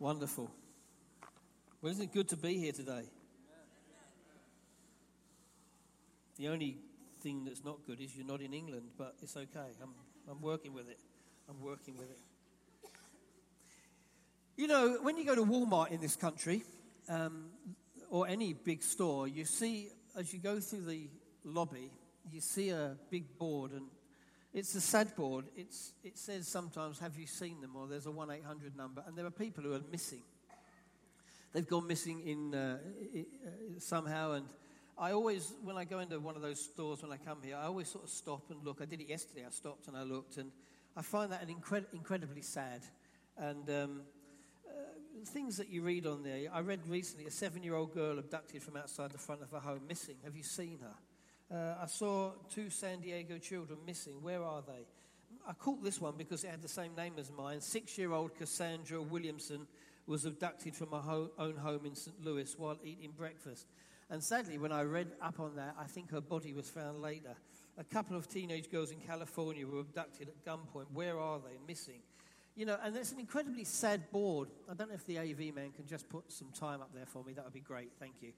Wonderful. Well, isn't it good to be here today? The only thing that's not good is you're not in England, but it's okay. I'm, I'm working with it. I'm working with it. You know, when you go to Walmart in this country, um, or any big store, you see, as you go through the lobby, you see a big board, and it's a sad board. It's, it says sometimes, Have you seen them? or there's a 1 800 number, and there are people who are missing. They've gone missing in uh, somehow, and I always, when I go into one of those stores when I come here, I always sort of stop and look. I did it yesterday. I stopped and I looked, and I find that an incred- incredibly sad. And um, uh, things that you read on there. I read recently a seven-year-old girl abducted from outside the front of her home, missing. Have you seen her? Uh, I saw two San Diego children missing. Where are they? I caught this one because it had the same name as mine. Six-year-old Cassandra Williamson was abducted from her ho- own home in St. Louis while eating breakfast. And sadly, when I read up on that, I think her body was found later. A couple of teenage girls in California were abducted at gunpoint. Where are they? Missing. You know, and it's an incredibly sad board. I don't know if the AV man can just put some time up there for me. That would be great. Thank you.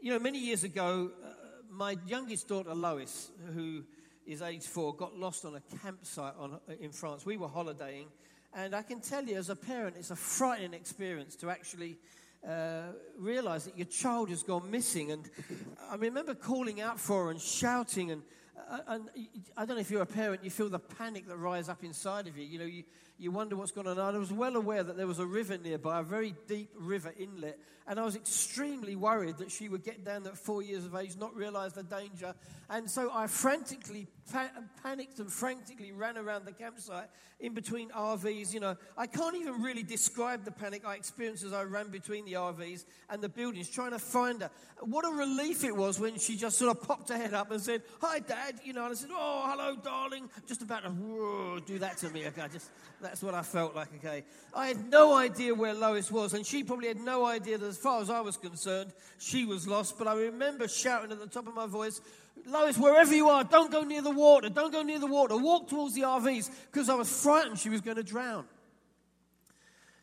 You know, many years ago, uh, my youngest daughter, Lois, who is age four, got lost on a campsite on, in France. We were holidaying. And I can tell you, as a parent, it's a frightening experience to actually uh, realize that your child has gone missing. And I remember calling out for her and shouting. And, uh, and I don't know if you're a parent, you feel the panic that rises up inside of you. You know, you, you wonder what's going on. I was well aware that there was a river nearby, a very deep river inlet, and I was extremely worried that she would get down at four years of age, not realize the danger. And so I frantically pa- panicked and frantically ran around the campsite in between RVs. You know, I can't even really describe the panic I experienced as I ran between the RVs and the buildings trying to find her. What a relief it was when she just sort of popped her head up and said, Hi, Dad. You know, and I said, Oh, hello, darling. Just about to do that to me. Okay, just that's what I felt like, okay. I had no idea where Lois was, and she probably had no idea that, as far as I was concerned, she was lost. But I remember shouting at the top of my voice, Lois, wherever you are, don't go near the water. Don't go near the water. Walk towards the RVs, because I was frightened she was going to drown.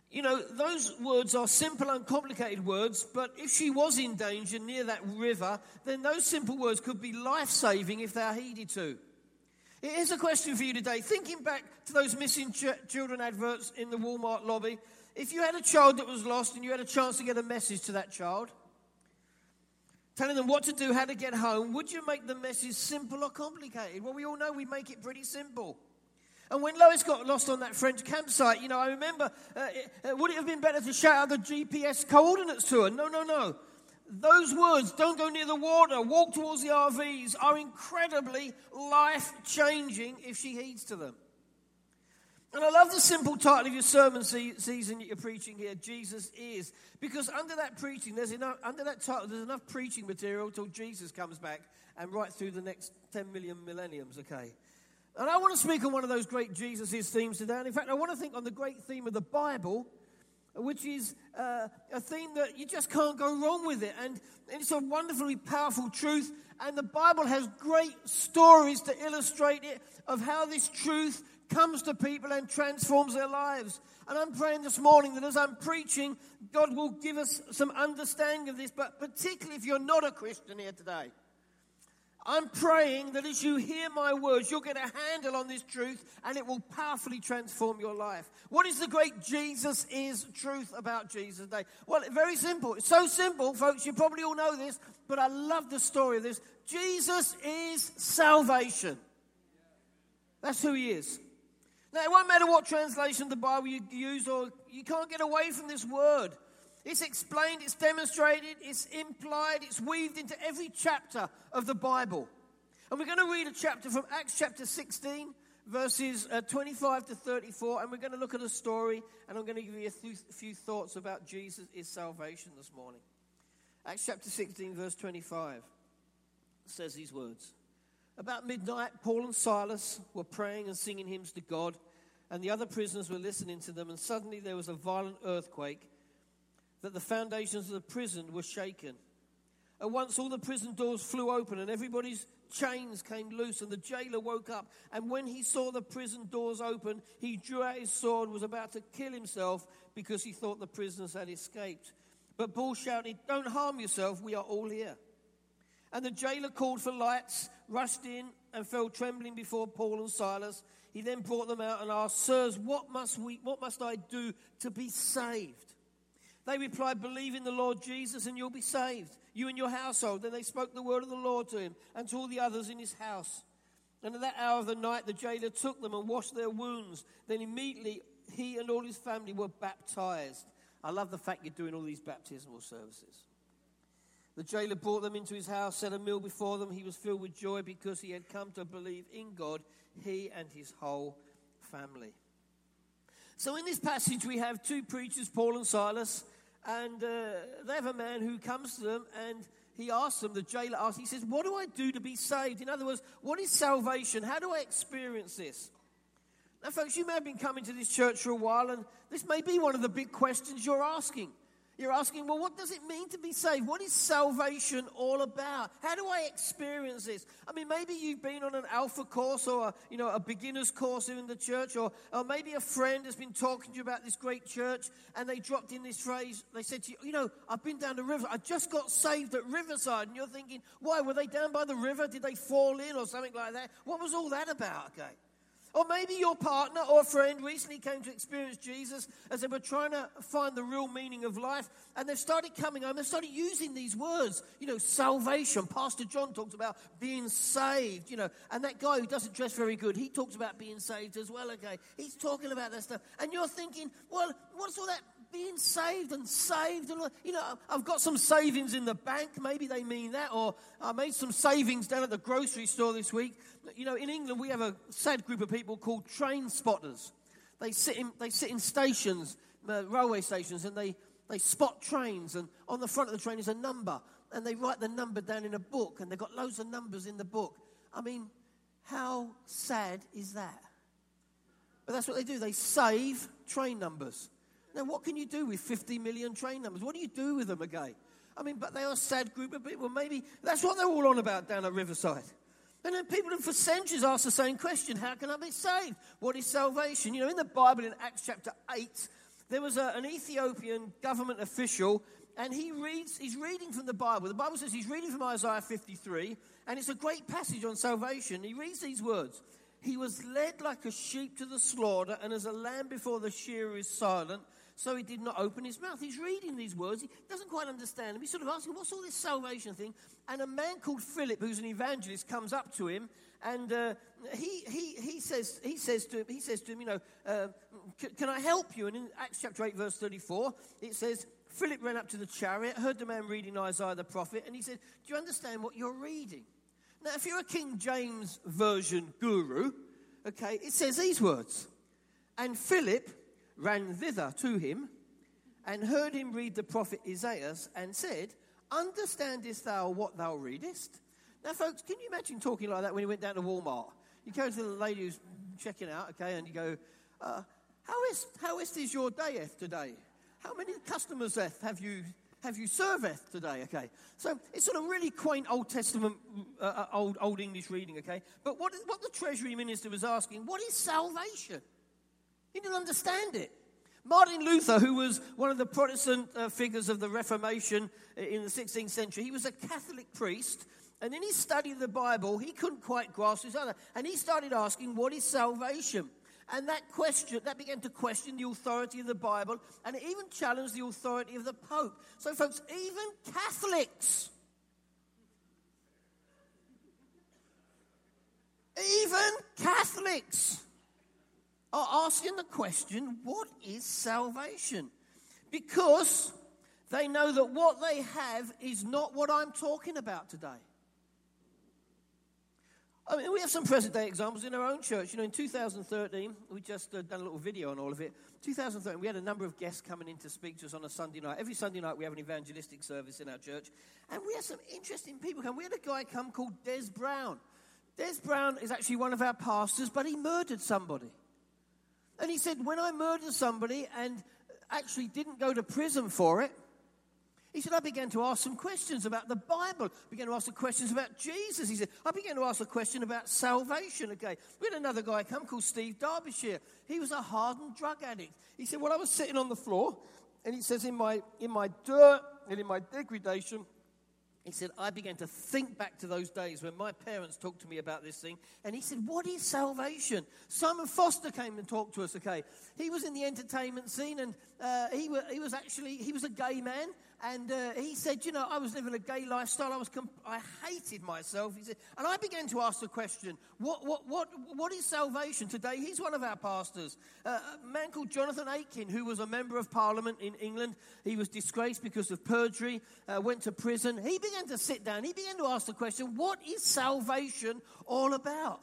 You know, those words are simple, uncomplicated words, but if she was in danger near that river, then those simple words could be life saving if they are heeded to. Here's a question for you today. Thinking back to those missing ch- children adverts in the Walmart lobby, if you had a child that was lost and you had a chance to get a message to that child, telling them what to do, how to get home, would you make the message simple or complicated? Well, we all know we make it pretty simple. And when Lois got lost on that French campsite, you know, I remember, uh, uh, would it have been better to shout out the GPS coordinates to her? No, no, no. Those words, don't go near the water, walk towards the RVs, are incredibly life changing if she heeds to them. And I love the simple title of your sermon season that you're preaching here, Jesus is. Because under that preaching, there's enough, under that title, there's enough preaching material till Jesus comes back and right through the next 10 million millenniums, okay? And I want to speak on one of those great Jesus is themes today. And in fact, I want to think on the great theme of the Bible which is uh, a theme that you just can't go wrong with it. And it's a wonderfully powerful truth. And the Bible has great stories to illustrate it of how this truth comes to people and transforms their lives. And I'm praying this morning that as I'm preaching, God will give us some understanding of this, but particularly if you're not a Christian here today. I'm praying that as you hear my words, you'll get a handle on this truth and it will powerfully transform your life. What is the great Jesus is truth about Jesus Day? Well, very simple. It's so simple, folks. You probably all know this, but I love the story of this. Jesus is salvation. That's who he is. Now, it won't matter what translation of the Bible you use, or you can't get away from this word. It's explained, it's demonstrated, it's implied, it's weaved into every chapter of the Bible. And we're going to read a chapter from Acts chapter 16, verses uh, 25 to 34, and we're going to look at a story, and I'm going to give you a few, thoughts about Jesus' salvation this morning. Acts chapter 16, verse 25 says these words About midnight, Paul and Silas were praying and singing hymns to God, and the other prisoners were listening to them, and suddenly there was a violent earthquake that the foundations of the prison were shaken. At once, all the prison doors flew open, and everybody's chains came loose, and the jailer woke up. And when he saw the prison doors open, he drew out his sword, was about to kill himself because he thought the prisoners had escaped. But Paul shouted, Don't harm yourself, we are all here. And the jailer called for lights, rushed in, and fell trembling before Paul and Silas. He then brought them out and asked, Sirs, what must, we, what must I do to be saved? They replied, Believe in the Lord Jesus and you'll be saved, you and your household. Then they spoke the word of the Lord to him and to all the others in his house. And at that hour of the night, the jailer took them and washed their wounds. Then immediately he and all his family were baptized. I love the fact you're doing all these baptismal services. The jailer brought them into his house, set a meal before them. He was filled with joy because he had come to believe in God, he and his whole family. So, in this passage, we have two preachers, Paul and Silas, and uh, they have a man who comes to them and he asks them, the jailer asks, he says, What do I do to be saved? In other words, what is salvation? How do I experience this? Now, folks, you may have been coming to this church for a while, and this may be one of the big questions you're asking. You're asking, well, what does it mean to be saved? What is salvation all about? How do I experience this? I mean, maybe you've been on an alpha course or a, you know, a beginner's course in the church, or, or maybe a friend has been talking to you about this great church and they dropped in this phrase. They said to you, you know, I've been down the river. I just got saved at Riverside. And you're thinking, why? Were they down by the river? Did they fall in or something like that? What was all that about? Okay. Or maybe your partner or friend recently came to experience Jesus as they were trying to find the real meaning of life. And they've started coming home and started using these words. You know, salvation. Pastor John talks about being saved, you know. And that guy who doesn't dress very good, he talks about being saved as well, okay? He's talking about that stuff. And you're thinking, well, what's all that being saved and saved. And, you know, I've got some savings in the bank. Maybe they mean that. Or I made some savings down at the grocery store this week. You know, in England, we have a sad group of people called train spotters. They sit in, they sit in stations, uh, railway stations, and they, they spot trains. And on the front of the train is a number. And they write the number down in a book. And they've got loads of numbers in the book. I mean, how sad is that? But that's what they do. They save train numbers. Now, what can you do with 50 million train numbers? What do you do with them again? I mean, but they are a sad group of people. Maybe that's what they're all on about down at Riverside. And then people have for centuries asked the same question How can I be saved? What is salvation? You know, in the Bible, in Acts chapter 8, there was a, an Ethiopian government official, and he reads, he's reading from the Bible. The Bible says he's reading from Isaiah 53, and it's a great passage on salvation. He reads these words He was led like a sheep to the slaughter, and as a lamb before the shearer is silent, so he did not open his mouth. He's reading these words. He doesn't quite understand them. He's sort of asking, What's all this salvation thing? And a man called Philip, who's an evangelist, comes up to him and uh, he, he, he, says, he, says to him, he says to him, You know, uh, can I help you? And in Acts chapter 8, verse 34, it says, Philip ran up to the chariot, heard the man reading Isaiah the prophet, and he said, Do you understand what you're reading? Now, if you're a King James Version guru, okay, it says these words. And Philip ran thither to him and heard him read the prophet Isaiah and said, Understandest thou what thou readest? Now, folks, can you imagine talking like that when you went down to Walmart? You go to the lady who's checking out, okay, and you go, uh, how, is, how is this your day today? How many customers have you have you serveth today? Okay, so it's sort of really quaint Old Testament, uh, uh old Old English reading. Okay, but what, what the Treasury Minister was asking, what is salvation? He didn't understand it. Martin Luther, who was one of the Protestant uh, figures of the Reformation in the 16th century, he was a Catholic priest. And in his study of the Bible, he couldn't quite grasp his other. And he started asking, What is salvation? And that question, that began to question the authority of the Bible, and it even challenged the authority of the Pope. So, folks, even Catholics, even Catholics are asking the question what is salvation? Because they know that what they have is not what I'm talking about today. I mean, we have some present day examples in our own church. You know, in 2013, we just uh, done a little video on all of it. 2013, we had a number of guests coming in to speak to us on a Sunday night. Every Sunday night, we have an evangelistic service in our church. And we had some interesting people come. We had a guy come called Des Brown. Des Brown is actually one of our pastors, but he murdered somebody. And he said, When I murdered somebody and actually didn't go to prison for it, He said, I began to ask some questions about the Bible. I began to ask some questions about Jesus. He said, I began to ask a question about salvation. Okay. We had another guy come called Steve Derbyshire. He was a hardened drug addict. He said, Well, I was sitting on the floor, and he says, In my, in my dirt and in my degradation, he said, I began to think back to those days when my parents talked to me about this thing. And he said, What is salvation? Simon Foster came and talked to us, okay? He was in the entertainment scene and uh, he, were, he was actually, he was a gay man. And uh, he said, You know, I was living a gay lifestyle. I, was comp- I hated myself. He said, and I began to ask the question, what, what, what, what is salvation today? He's one of our pastors. Uh, a man called Jonathan Aitken, who was a member of parliament in England. He was disgraced because of perjury, uh, went to prison. He began to sit down. He began to ask the question, What is salvation all about?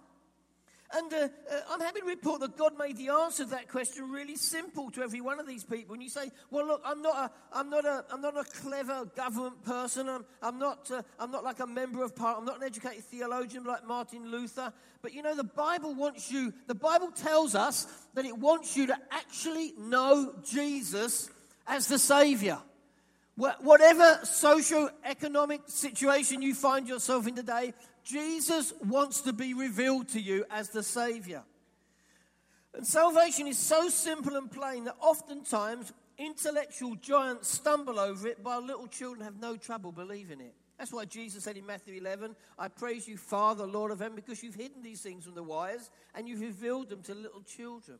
And uh, uh, I'm happy to report that God made the answer to that question really simple to every one of these people. And you say, well, look, I'm not a, I'm not a, I'm not a clever government person. I'm, I'm, not, uh, I'm not like a member of parliament. I'm not an educated theologian like Martin Luther. But you know, the Bible wants you, the Bible tells us that it wants you to actually know Jesus as the Savior. Whatever socio-economic situation you find yourself in today, Jesus wants to be revealed to you as the Savior. And salvation is so simple and plain that oftentimes intellectual giants stumble over it, while little children have no trouble believing it. That's why Jesus said in Matthew 11, I praise you, Father, Lord of heaven, because you've hidden these things from the wise and you've revealed them to little children.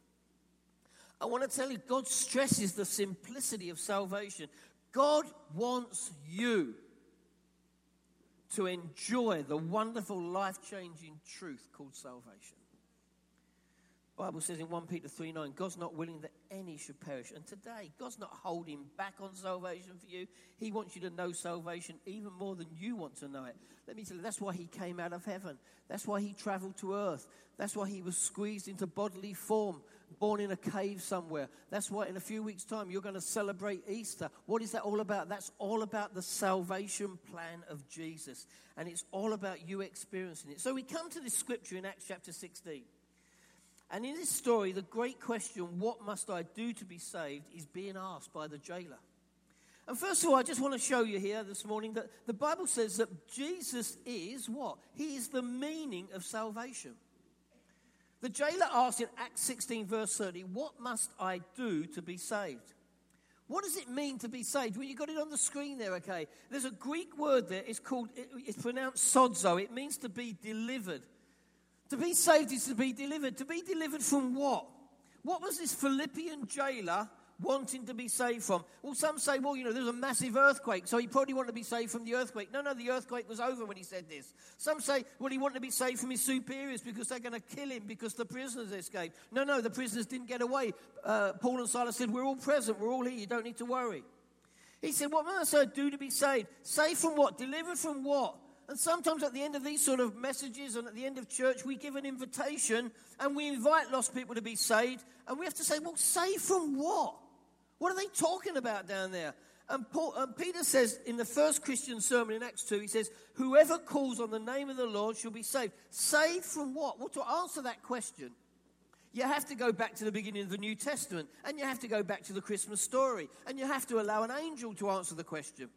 I want to tell you, God stresses the simplicity of salvation. God wants you to enjoy the wonderful, life changing truth called salvation. The Bible says in 1 Peter 3 9, God's not willing that any should perish. And today, God's not holding back on salvation for you. He wants you to know salvation even more than you want to know it. Let me tell you, that's why He came out of heaven. That's why He traveled to earth. That's why He was squeezed into bodily form born in a cave somewhere. That's why in a few weeks' time you're going to celebrate Easter. What is that all about? That's all about the salvation plan of Jesus. And it's all about you experiencing it. So we come to this scripture in Acts chapter 16. And in this story, the great question, what must I do to be saved, is being asked by the jailer. And first of all, I just want to show you here this morning that the Bible says that Jesus is what? He is the meaning of salvation. The jailer asked in Acts 16, verse 30, What must I do to be saved? What does it mean to be saved? Well, you got it on the screen there, okay? There's a Greek word there. It's called, it's pronounced sozo. It means to be delivered. To be saved is to be delivered. To be delivered from what? What was this Philippian jailer wanting to be saved from? Well, some say, well, you know, there was a massive earthquake, so he probably wanted to be saved from the earthquake. No, no, the earthquake was over when he said this. Some say, well, he wanted to be saved from his superiors because they're going to kill him because the prisoners escaped. No, no, the prisoners didn't get away. Uh, Paul and Silas said, we're all present, we're all here, you don't need to worry. He said, what must I do to be saved? Saved from what? Delivered from what? And sometimes at the end of these sort of messages and at the end of church, we give an invitation and we invite lost people to be saved. And we have to say, well, saved from what? What are they talking about down there? And, Paul, and Peter says in the first Christian sermon in Acts 2, he says, Whoever calls on the name of the Lord shall be saved. Saved from what? Well, to answer that question, you have to go back to the beginning of the New Testament, and you have to go back to the Christmas story, and you have to allow an angel to answer the question.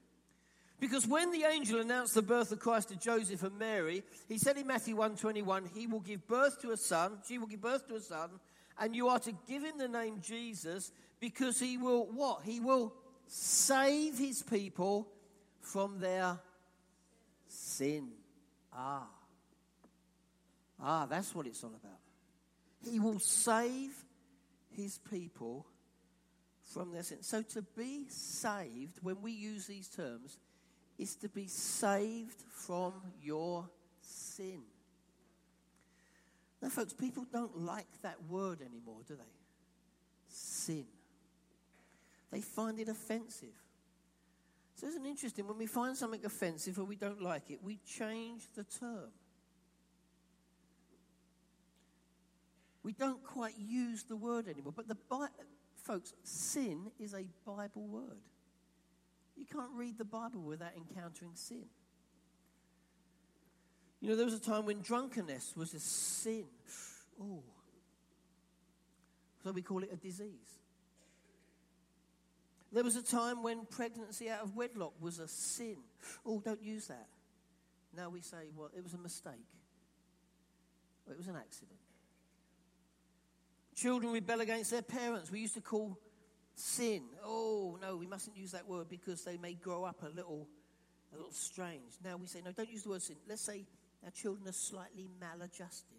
Because when the angel announced the birth of Christ to Joseph and Mary, he said in Matthew 1:21, he will give birth to a son, she will give birth to a son, and you are to give him the name Jesus because he will what? He will save his people from their sin. Ah. Ah, that's what it's all about. He will save his people from their sin. So to be saved, when we use these terms, is to be saved from your sin. Now, folks, people don't like that word anymore, do they? Sin. They find it offensive. So isn't it interesting? When we find something offensive or we don't like it, we change the term. We don't quite use the word anymore. But the folks, sin is a Bible word. You can't read the Bible without encountering sin. You know, there was a time when drunkenness was a sin. Oh. So we call it a disease. There was a time when pregnancy out of wedlock was a sin. Oh, don't use that. Now we say, well, it was a mistake. It was an accident. Children rebel against their parents. We used to call sin. Oh, no, we mustn't use that word because they may grow up a little, a little strange. Now we say, no, don't use the word sin. Let's say our children are slightly maladjusted.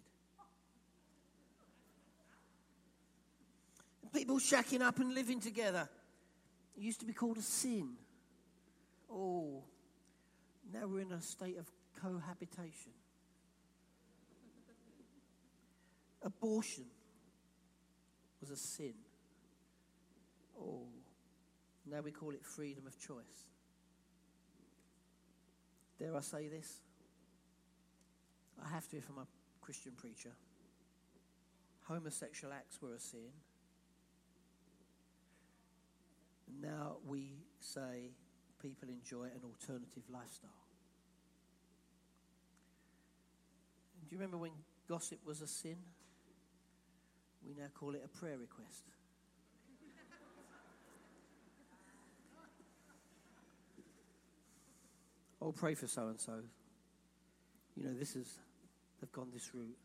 People shacking up and living together. It used to be called a sin. Oh, now we're in a state of cohabitation. Abortion was a sin. Oh, now we call it freedom of choice. Dare I say this? I have to if I'm a Christian preacher. Homosexual acts were a sin. Now we say people enjoy an alternative lifestyle. Do you remember when gossip was a sin? We now call it a prayer request. oh, pray for so and so. You know, this is, they've gone this route.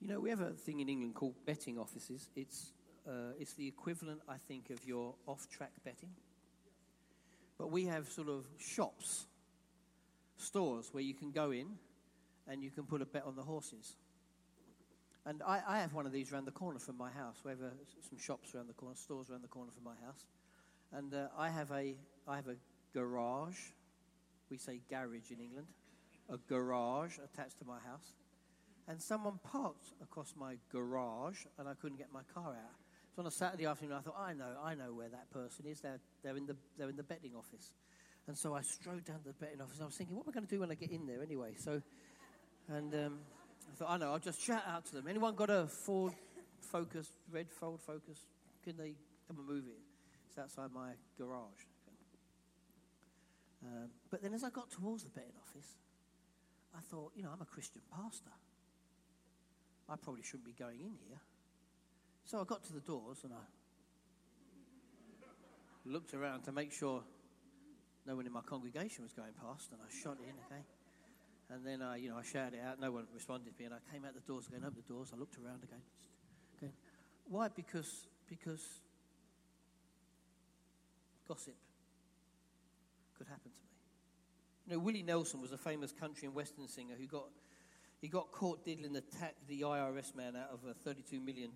You know, we have a thing in England called betting offices. It's, uh, it's the equivalent, I think, of your off track betting. But we have sort of shops, stores where you can go in and you can put a bet on the horses. And I, I have one of these around the corner from my house. We have a, some shops around the corner, stores around the corner from my house. And uh, I, have a, I have a garage. We say garage in England. A garage attached to my house. And someone parked across my garage, and I couldn't get my car out. So on a Saturday afternoon, I thought, I know, I know where that person is. They're, they're, in, the, they're in the betting office. And so I strode down to the betting office. And I was thinking, what am I going to do when I get in there anyway? So and um, I thought, I know, I'll just shout out to them. Anyone got a Ford Focus, red Ford Focus? Can they come and move it? It's outside my garage. Um, but then as I got towards the betting office, I thought, you know, I'm a Christian pastor. I probably shouldn't be going in here. So I got to the doors and I looked around to make sure no one in my congregation was going past, and I shot in, okay? And then, I, you know, I shouted out. No one responded to me. And I came out the doors again, opened the doors. I looked around again. Okay. Why? Because, because gossip could happen to me. You know, Willie Nelson was a famous country and western singer who got, he got caught diddling the, the IRS man out of uh, $32 million.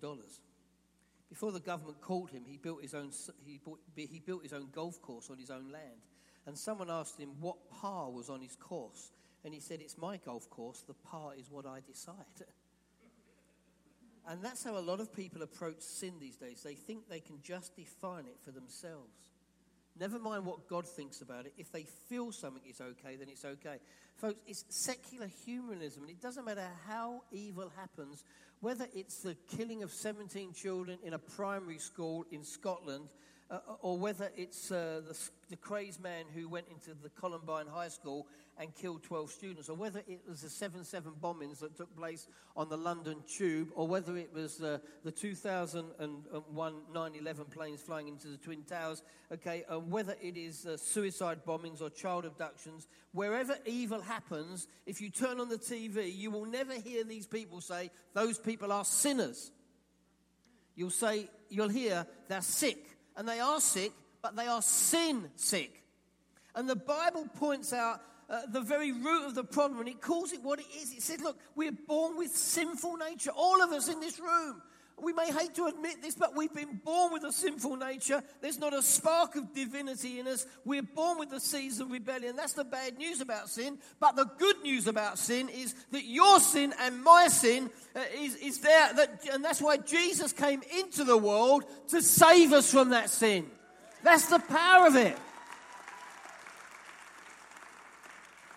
Before the government called him, he built, his own, he, bought, he built his own golf course on his own land. And someone asked him what par was on his course. And he said, It's my golf course, the par is what I decide. And that's how a lot of people approach sin these days. They think they can just define it for themselves. Never mind what God thinks about it. If they feel something is okay, then it's okay. Folks, it's secular humanism. And it doesn't matter how evil happens, whether it's the killing of 17 children in a primary school in Scotland uh, or whether it's uh, the, the crazed man who went into the Columbine High School and killed 12 students, or whether it was the 7 7 bombings that took place on the London Tube, or whether it was uh, the 2001 9 11 planes flying into the Twin Towers, okay, and whether it is uh, suicide bombings or child abductions, wherever evil happens, if you turn on the TV, you will never hear these people say, Those people are sinners. You'll say, you'll hear, they're sick and they are sick, but they are sin sick. And the Bible points out uh, the very root of the problem, and it calls it what it is. It says, Look, we're born with sinful nature, all of us in this room. We may hate to admit this, but we've been born with a sinful nature. There's not a spark of divinity in us. We're born with the seeds of rebellion. That's the bad news about sin. But the good news about sin is that your sin and my sin uh, is, is there. That, and that's why Jesus came into the world to save us from that sin. That's the power of it.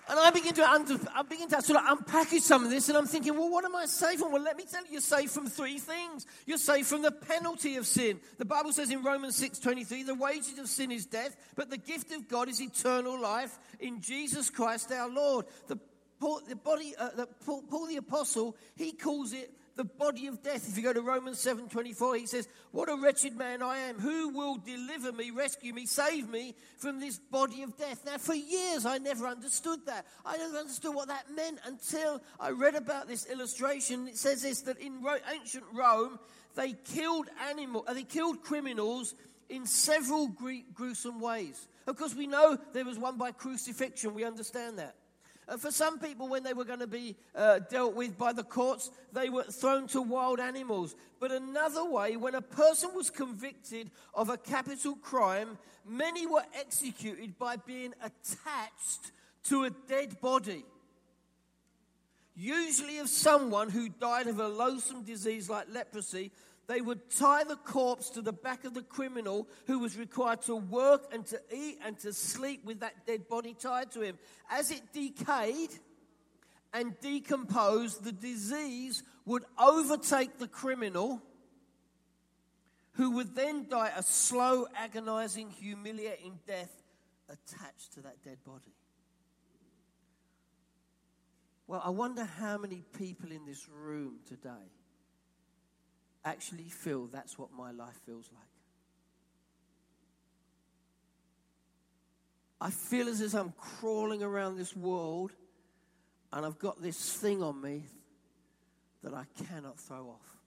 And I begin to I begin to sort of unpackage some of this, and I'm thinking, well, what am I saved from? Well, let me tell you, you're saved from three things. You're saved from the penalty of sin. The Bible says in Romans 6:23, the wages of sin is death, but the gift of God is eternal life in Jesus Christ our Lord. The Paul, the body, uh, the, Paul, Paul the apostle, he calls it the body of death. If you go to Romans 7:24, he says, "What a wretched man I am. Who will deliver me, rescue me, save me from this body of death?" Now, for years I never understood that. I never understood what that meant until I read about this illustration. It says this that in ancient Rome, they killed animal, uh, they killed criminals in several gruesome ways. Of course, we know there was one by crucifixion. We understand that. Uh, for some people, when they were going to be uh, dealt with by the courts, they were thrown to wild animals. But another way, when a person was convicted of a capital crime, many were executed by being attached to a dead body. Usually, of someone who died of a loathsome disease like leprosy, they would tie the corpse to the back of the criminal who was required to work and to eat and to sleep with that dead body tied to him. As it decayed and decomposed, the disease would overtake the criminal who would then die a slow, agonizing, humiliating death attached to that dead body. Well, I wonder how many people in this room today actually feel that's what my life feels like. I feel as if I'm crawling around this world and I've got this thing on me that I cannot throw off.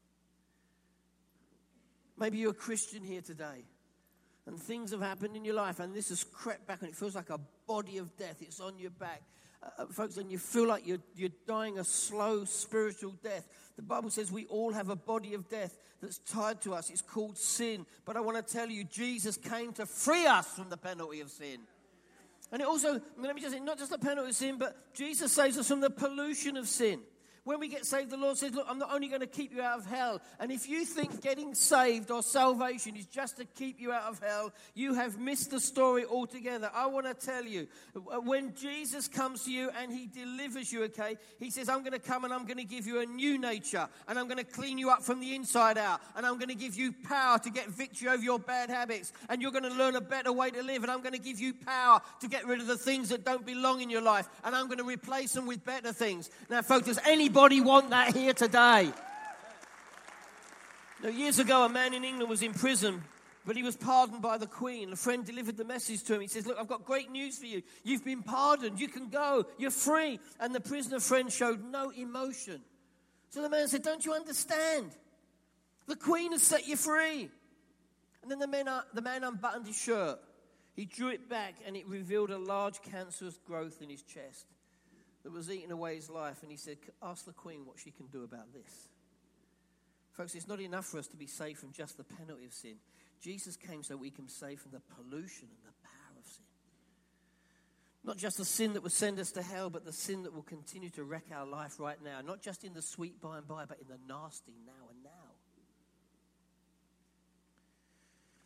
Maybe you're a Christian here today and things have happened in your life and this has crept back and it feels like a body of death. It's on your back. Uh, uh folks, and you feel like you're, you're dying a slow spiritual death. The Bible says we all have a body of death that's tied to us. It's called sin. But I want to tell you, Jesus came to free us from the penalty of sin. And it also, let me just say, not just the penalty of sin, but Jesus saves us from the pollution of sin. When we get saved, the Lord says, Look, I'm not only going to keep you out of hell. And if you think getting saved or salvation is just to keep you out of hell, you have missed the story altogether. I want to tell you, uh, when Jesus comes to you and he delivers you, okay, he says, I'm going to come and I'm going to give you a new nature and I'm going to clean you up from the inside out and I'm going to give you power to get victory over your bad habits and you're going to learn a better way to live and I'm going to give you power to get rid of the things that don't belong in your life and I'm going to replace them with better things. Now, folks, does anybody Anybody want that here today? Now, years ago, a man in England was in prison, but he was pardoned by the Queen. A friend delivered the message to him. He says, Look, I've got great news for you. You've been pardoned. You can go. You're free. And the prisoner friend showed no emotion. So the man said, Don't you understand? The Queen has set you free. And then the man, uh, the man unbuttoned his shirt. He drew it back, and it revealed a large cancerous growth in his chest that was eating away his life, and he said, Ask the Queen what she can do about this. Folks, it's not enough for us to be saved from just the penalty of sin. Jesus came so we can be saved from the pollution and the power of sin. Not just the sin that will send us to hell, but the sin that will continue to wreck our life right now. Not just in the sweet by and by, but in the nasty now and now.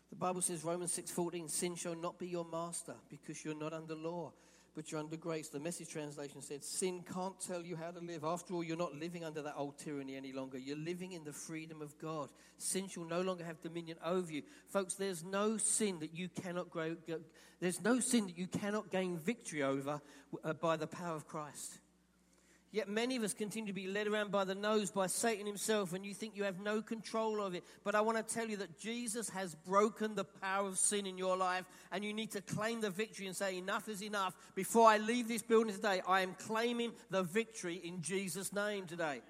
The Bible says, Romans 6:14, sin shall not be your master because you're not under law but you're under grace. The message translation said, Sin can't tell you how to live. After all, you're not living under that old tyranny any longer. You're living in the freedom of God. Sin shall no longer have dominion over you. Folks, there's no sin that you cannot grow, there's no sin that you cannot gain victory over uh, by the power of Christ. Yet many of us continue to be led around by the nose by Satan himself, and you think you have no control of it. But I want to tell you that Jesus has broken the power of sin in your life, and you need to claim the victory and say, Enough is enough. Before I leave this building today, I am claiming the victory in Jesus' name today.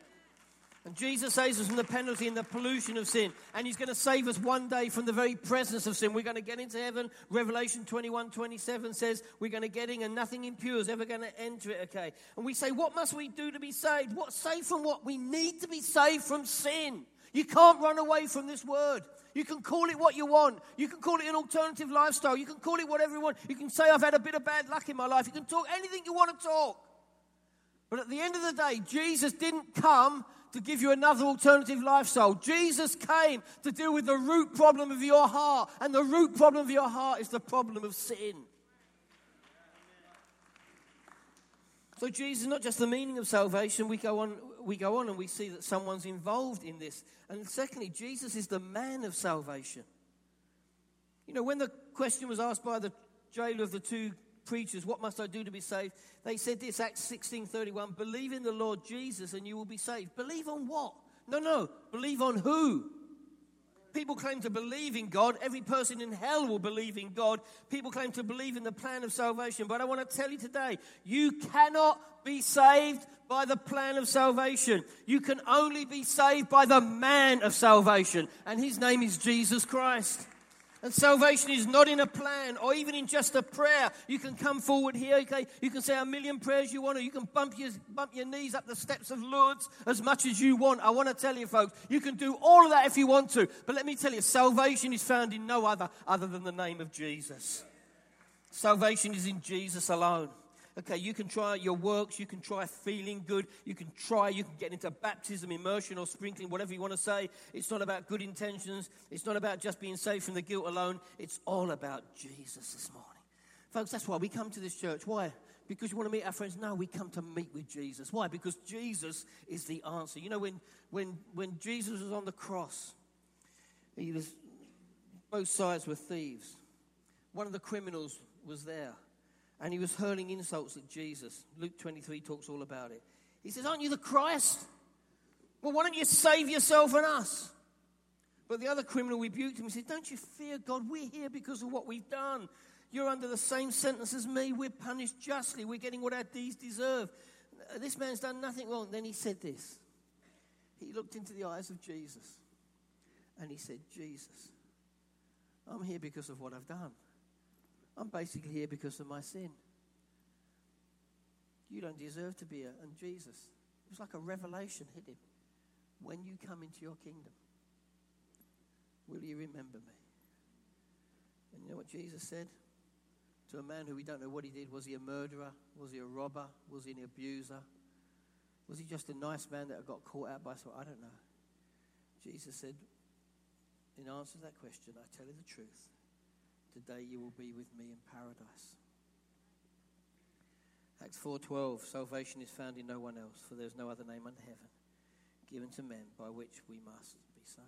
And Jesus saves us from the penalty and the pollution of sin. And He's going to save us one day from the very presence of sin. We're going to get into heaven. Revelation 21 27 says we're going to get in and nothing impure is ever going to enter it, okay? And we say, What must we do to be saved? What saved from what? We need to be saved from sin. You can't run away from this word. You can call it what you want. You can call it an alternative lifestyle. You can call it whatever you want. You can say, I've had a bit of bad luck in my life. You can talk anything you want to talk. But at the end of the day, Jesus didn't come to give you another alternative lifestyle. Jesus came to deal with the root problem of your heart, and the root problem of your heart is the problem of sin. So Jesus is not just the meaning of salvation. We go on, we go on and we see that someone's involved in this. And secondly, Jesus is the man of salvation. You know, when the question was asked by the jailer of the two preachers, What must I do to be saved? They said this, Acts 16 31, believe in the Lord Jesus and you will be saved. Believe on what? No, no. Believe on who? People claim to believe in God. Every person in hell will believe in God. People claim to believe in the plan of salvation. But I want to tell you today, you cannot be saved by the plan of salvation. You can only be saved by the man of salvation. And his name is Jesus Christ. And salvation is not in a plan or even in just a prayer. You can come forward here, okay? You can say a million prayers you want, or you can bump your, bump your knees up the steps of Lourdes as much as you want. I want to tell you, folks, you can do all of that if you want to. But let me tell you, salvation is found in no other other than the name of Jesus. Salvation is in Jesus alone. Okay, you can try your works, you can try feeling good, you can try, you can get into baptism, immersion, or sprinkling, whatever you want to say. It's not about good intentions, it's not about just being saved from the guilt alone. It's all about Jesus this morning. Folks, that's why we come to this church. Why? Because you want to meet our friends? No, we come to meet with Jesus. Why? Because Jesus is the answer. You know, when, when, when Jesus was on the cross, he was, both sides were thieves. One of the criminals was there and he was hurling insults at Jesus. Luke 23 talks all about it. He says, Aren't you the Christ? Well, why don't you save yourself and us? But the other criminal rebuked him. He said, Don't you fear God? We're here because of what we've done. You're under the same sentence as me. We're punished justly. We're getting what our deeds deserve. This man's done nothing wrong. Then he said this. He looked into the eyes of Jesus and he said, Jesus, I'm here because of what I've done. I'm basically here because of my sin. You don't deserve to be here. And Jesus, it was like a revelation hit him. When you come into your kingdom, will you remember me? And you know what Jesus said? To a man who we don't know what he did. Was he a murderer? Was he a robber? Was he an abuser? Was he just a nice man that got caught out by someone? I don't know. Jesus said, in answer to that question, I tell you the truth. Today you will be with me in paradise. Acts 4:12 Salvation is found in no one else for there is no other name under heaven given to men by which we must be saved.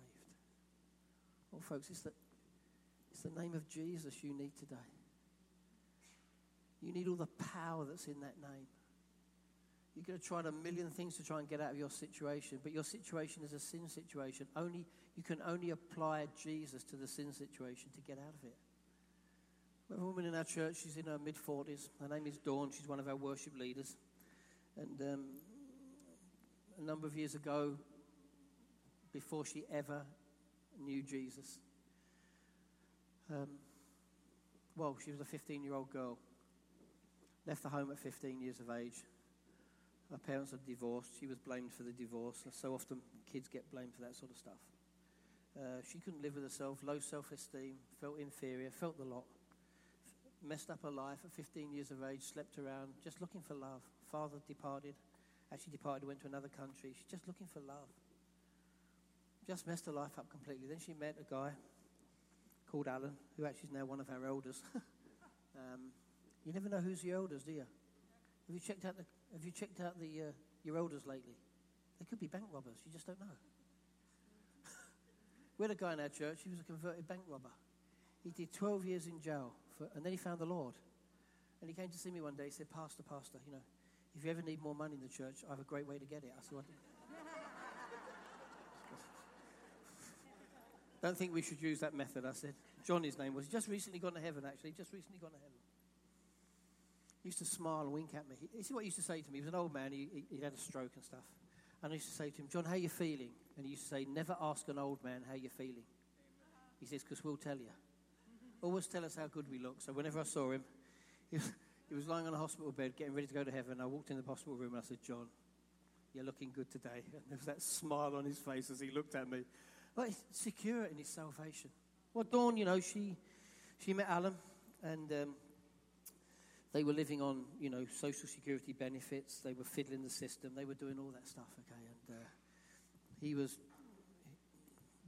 Well folks it's the it's the name of Jesus you need today. You need all the power that's in that name. You're going to try a million things to try and get out of your situation, but your situation is a sin situation. Only you can only apply Jesus to the sin situation to get out of it. A woman in our church, she's in her mid 40s. Her name is Dawn, she's one of our worship leaders. And um, a number of years ago, before she ever knew Jesus, um, well, she was a 15 year old girl, left the home at 15 years of age. Her parents had divorced. She was blamed for the divorce. So often kids get blamed for that sort of stuff. Uh, she couldn't live with herself, low self esteem, felt inferior, felt the lot messed up her life at 15 years of age, slept around, just looking for love. Father departed, actually departed, went to another country. She's just looking for love. Just messed her life up completely. Then she met a guy called Alan, who actually is now one of our elders. um, you never know who's the elders, do you? Have you checked out the Have you checked out the uh, your elders lately? They could be bank robbers. You just don't know. we had a guy in our church. He was a converted bank robber. He did 12 years in jail for, and then he found the Lord. And he came to see me one day. He said, Pastor, Pastor, you know, if you ever need more money in the church, I have a great way to get it. I said? Don't think we should use that method, I said. John, his name was. He just recently gone to heaven, actually. Just recently gone to heaven. He used to smile and wink at me. This is what he used to say to me. He was an old man. He, he, he had a stroke and stuff. And I used to say to him, John, how you feeling? And he used to say, never ask an old man how you're feeling. He says, because we'll tell you always tell us how good we look. So whenever I saw him, he was, he was lying on a hospital bed, getting ready to go to heaven. I walked in the hospital room and I said, John, you're looking good today. And there was that smile on his face as he looked at me. But he's secure in his salvation. Well, Dawn, you know, she, she met Alan and um, they were living on, you know, social security benefits. They were fiddling the system. They were doing all that stuff, okay? And uh, he was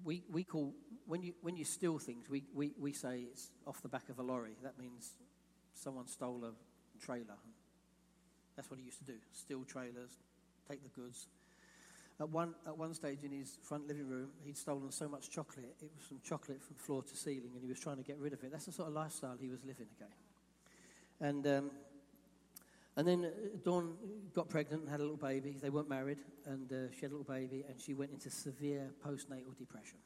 we, we call, when you, when you steal things, we, we, we say it's off the back of a lorry. That means someone stole a trailer. That's what he used to do steal trailers, take the goods. At one, at one stage in his front living room, he'd stolen so much chocolate, it was from chocolate from floor to ceiling, and he was trying to get rid of it. That's the sort of lifestyle he was living, okay? And um, And then uh, Dawn got pregnant and had a little baby. They weren't married, and uh, she had a little baby, and she went into severe postnatal depression.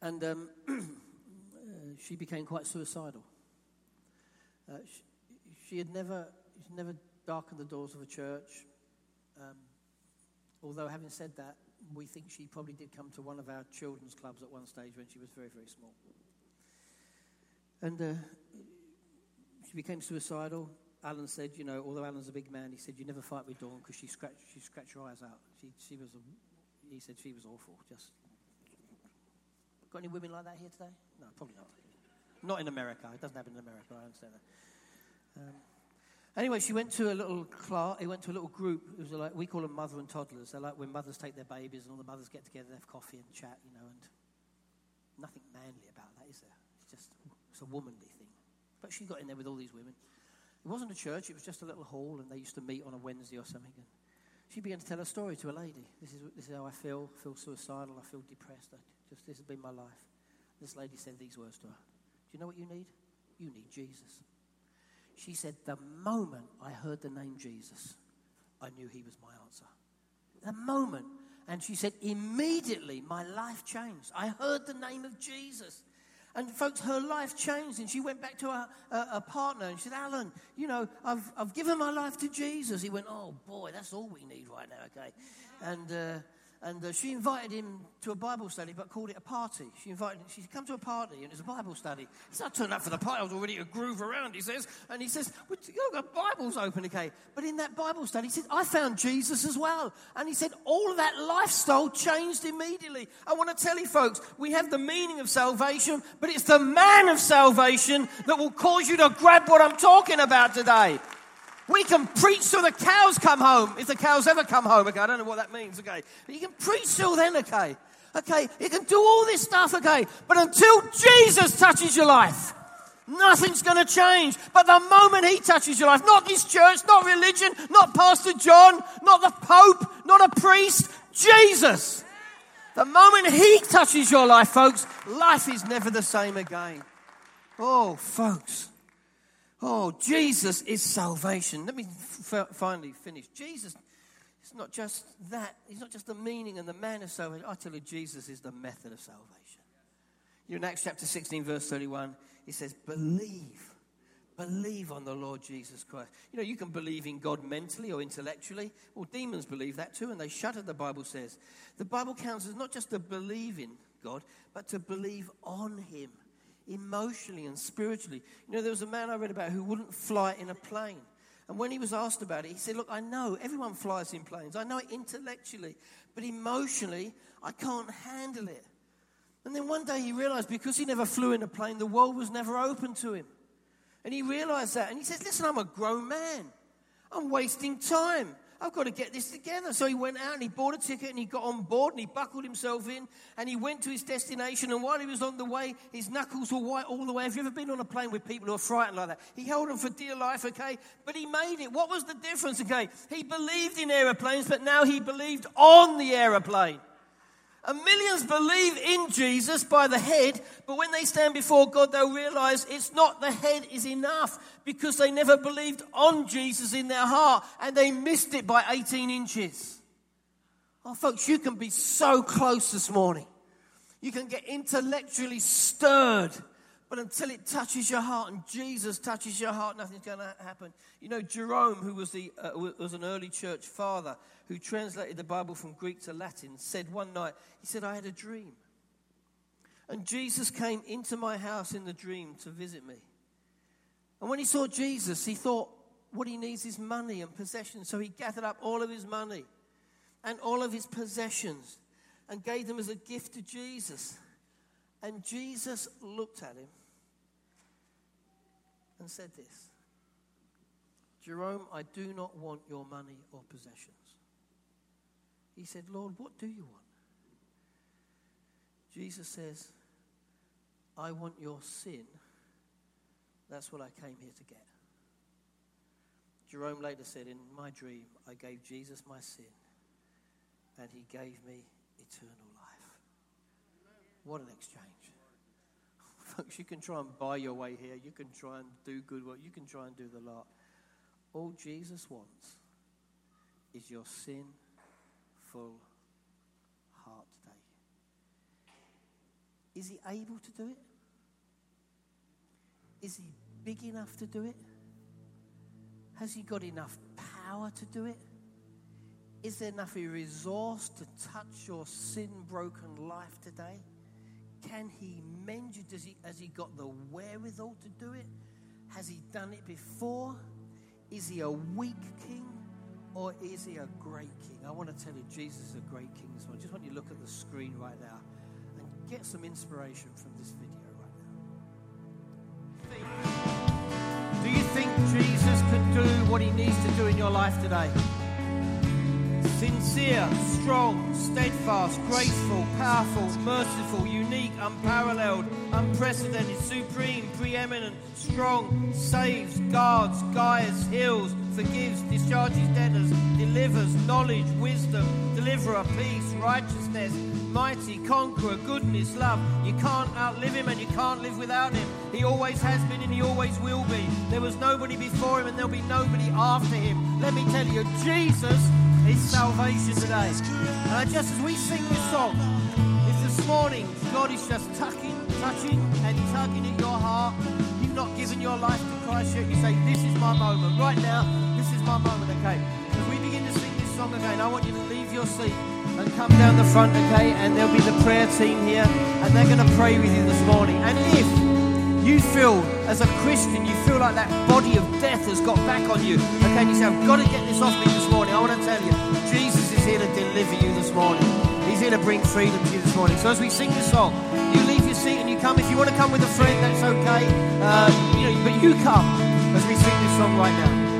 And um, uh, she became quite suicidal. Uh, she, she, had never, she never darkened the doors of a church. Um, although, having said that, we think she probably did come to one of our children's clubs at one stage when she was very, very small. And uh, she became suicidal. Alan said, you know, although Alan's a big man, he said, you never fight with Dawn because she scratched, she scratched her eyes out. She, she was, a, he said she was awful. Just got any women like that here today? No, probably not. Not in America. It doesn't happen in America. I understand that. Um, anyway, she went to a little class. He went to a little group. It was like we call them mother and toddlers. They're like when mothers take their babies and all the mothers get together, they have coffee and chat, you know, and nothing manly about that, is there? It's just it's a womanly thing. But she got in there with all these women. It wasn't a church, it was just a little hall, and they used to meet on a Wednesday or something. And she began to tell a story to a lady. This is, this is how I feel. I feel suicidal. I feel depressed. I just, this has been my life. This lady said these words to her Do you know what you need? You need Jesus. She said, The moment I heard the name Jesus, I knew he was my answer. The moment. And she said, Immediately my life changed. I heard the name of Jesus. And folks, her life changed, and she went back to her, her, partner and she said, Alan, you know, I've, I've given my life to Jesus. He went, Oh boy, that's all we need right now, okay? And uh, and uh, she invited him to a Bible study, but called it a party. She invited him, she come to a party, and it's a Bible study. He said, I turned up for the party, I was already a groove around, he says. And he says, well, got Bibles open, okay? But in that Bible study, he said, I found Jesus as well. And he said, all of that lifestyle changed immediately. I want to tell you, folks, we have the meaning of salvation, but it's the man of salvation that will cause you to grab what I'm talking about today. We can preach till the cows come home, if the cows ever come home. Okay, I don't know what that means. Okay, but you can preach till then. Okay, okay, you can do all this stuff. Okay, but until Jesus touches your life, nothing's going to change. But the moment He touches your life, not this church, not religion, not Pastor John, not the Pope, not a priest, Jesus. The moment He touches your life, folks, life is never the same again. Oh, folks. Oh, Jesus is salvation. Let me f- finally finish. Jesus is not just that, he's not just the meaning and the man of salvation. I tell you, Jesus is the method of salvation. You know, in Acts chapter 16, verse 31, he says, Believe. Believe on the Lord Jesus Christ. You know, you can believe in God mentally or intellectually. Well, demons believe that too, and they shudder, the Bible says. The Bible counts as not just to believe in God, but to believe on Him emotionally and spiritually. You know, there was a man I read about who wouldn't fly in a plane. And when he was asked about it, he said, Look, I know everyone flies in planes. I know it intellectually, but emotionally, I can't handle it. And then one day he realized because he never flew in a plane, the world was never open to him. And he realized that. And he says, Listen, I'm a grown man. I'm wasting time. I've got to get this together. So he went out and he bought a ticket and he got on board and he buckled himself in and he went to his destination. And while he was on the way, his knuckles were white all the way. Have you ever been on a plane with people who are frightened like that? He held them for dear life, okay? But he made it. What was the difference, okay? He believed in aeroplanes, but now he believed on the aeroplane. And millions believe in Jesus by the head, but when they stand before God, they'll realize it's not the head is enough because they never believed on Jesus in their heart and they missed it by 18 inches. Oh, folks, you can be so close this morning. You can get intellectually stirred but until it touches your heart and Jesus touches your heart, nothing's going to happen. You know, Jerome, who was, the, uh, was an early church father who translated the Bible from Greek to Latin, said one night, he said, I had a dream. And Jesus came into my house in the dream to visit me. And when he saw Jesus, he thought, what he needs is money and possessions. So he gathered up all of his money and all of his possessions and gave them as a gift to Jesus. And Jesus looked at him and said this Jerome, I do not want your money or possessions. He said, Lord, what do you want? Jesus says, I want your sin. That's what I came here to get. Jerome later said, In my dream, I gave Jesus my sin, and he gave me eternal life. What an exchange. Folks, you can try and buy your way here. You can try and do good work. You can try and do the lot. All Jesus wants is your sin full heart today. Is he able to do it? Is he big enough to do it? Has he got enough power to do it? Is there enough resource to touch your sin broken life today? Can he mend you? Does he, has he got the wherewithal to do it? Has he done it before? Is he a weak king or is he a great king? I want to tell you, Jesus is a great king this morning. I just want you to look at the screen right now and get some inspiration from this video right now. Do you think Jesus can do what he needs to do in your life today? Sincere, strong, steadfast, graceful, powerful, merciful, unique, unparalleled, unprecedented, supreme, preeminent, strong, saves, guards, guides, heals, forgives, discharges debtors, delivers, knowledge, wisdom, deliverer, peace, righteousness, mighty, conqueror, goodness, love. You can't outlive him and you can't live without him. He always has been and he always will be. There was nobody before him and there'll be nobody after him. Let me tell you, Jesus is salvation today. Just as we sing this song, if this morning God is just tucking, touching, and tugging at your heart, you've not given your life to Christ yet, you say, This is my moment. Right now, this is my moment, okay? As we begin to sing this song again, I want you to leave your seat and come down the front, okay? And there'll be the prayer team here, and they're going to pray with you this morning. And if you feel, as a Christian, you feel like that body of death has got back on you. Okay, you say, I've got to get this off me this morning. I want to tell you, Jesus is here to deliver you this morning. He's here to bring freedom to you this morning. So as we sing the song, you leave your seat and you come. If you want to come with a friend, that's okay. Uh, you know, but you come as we sing this song right now.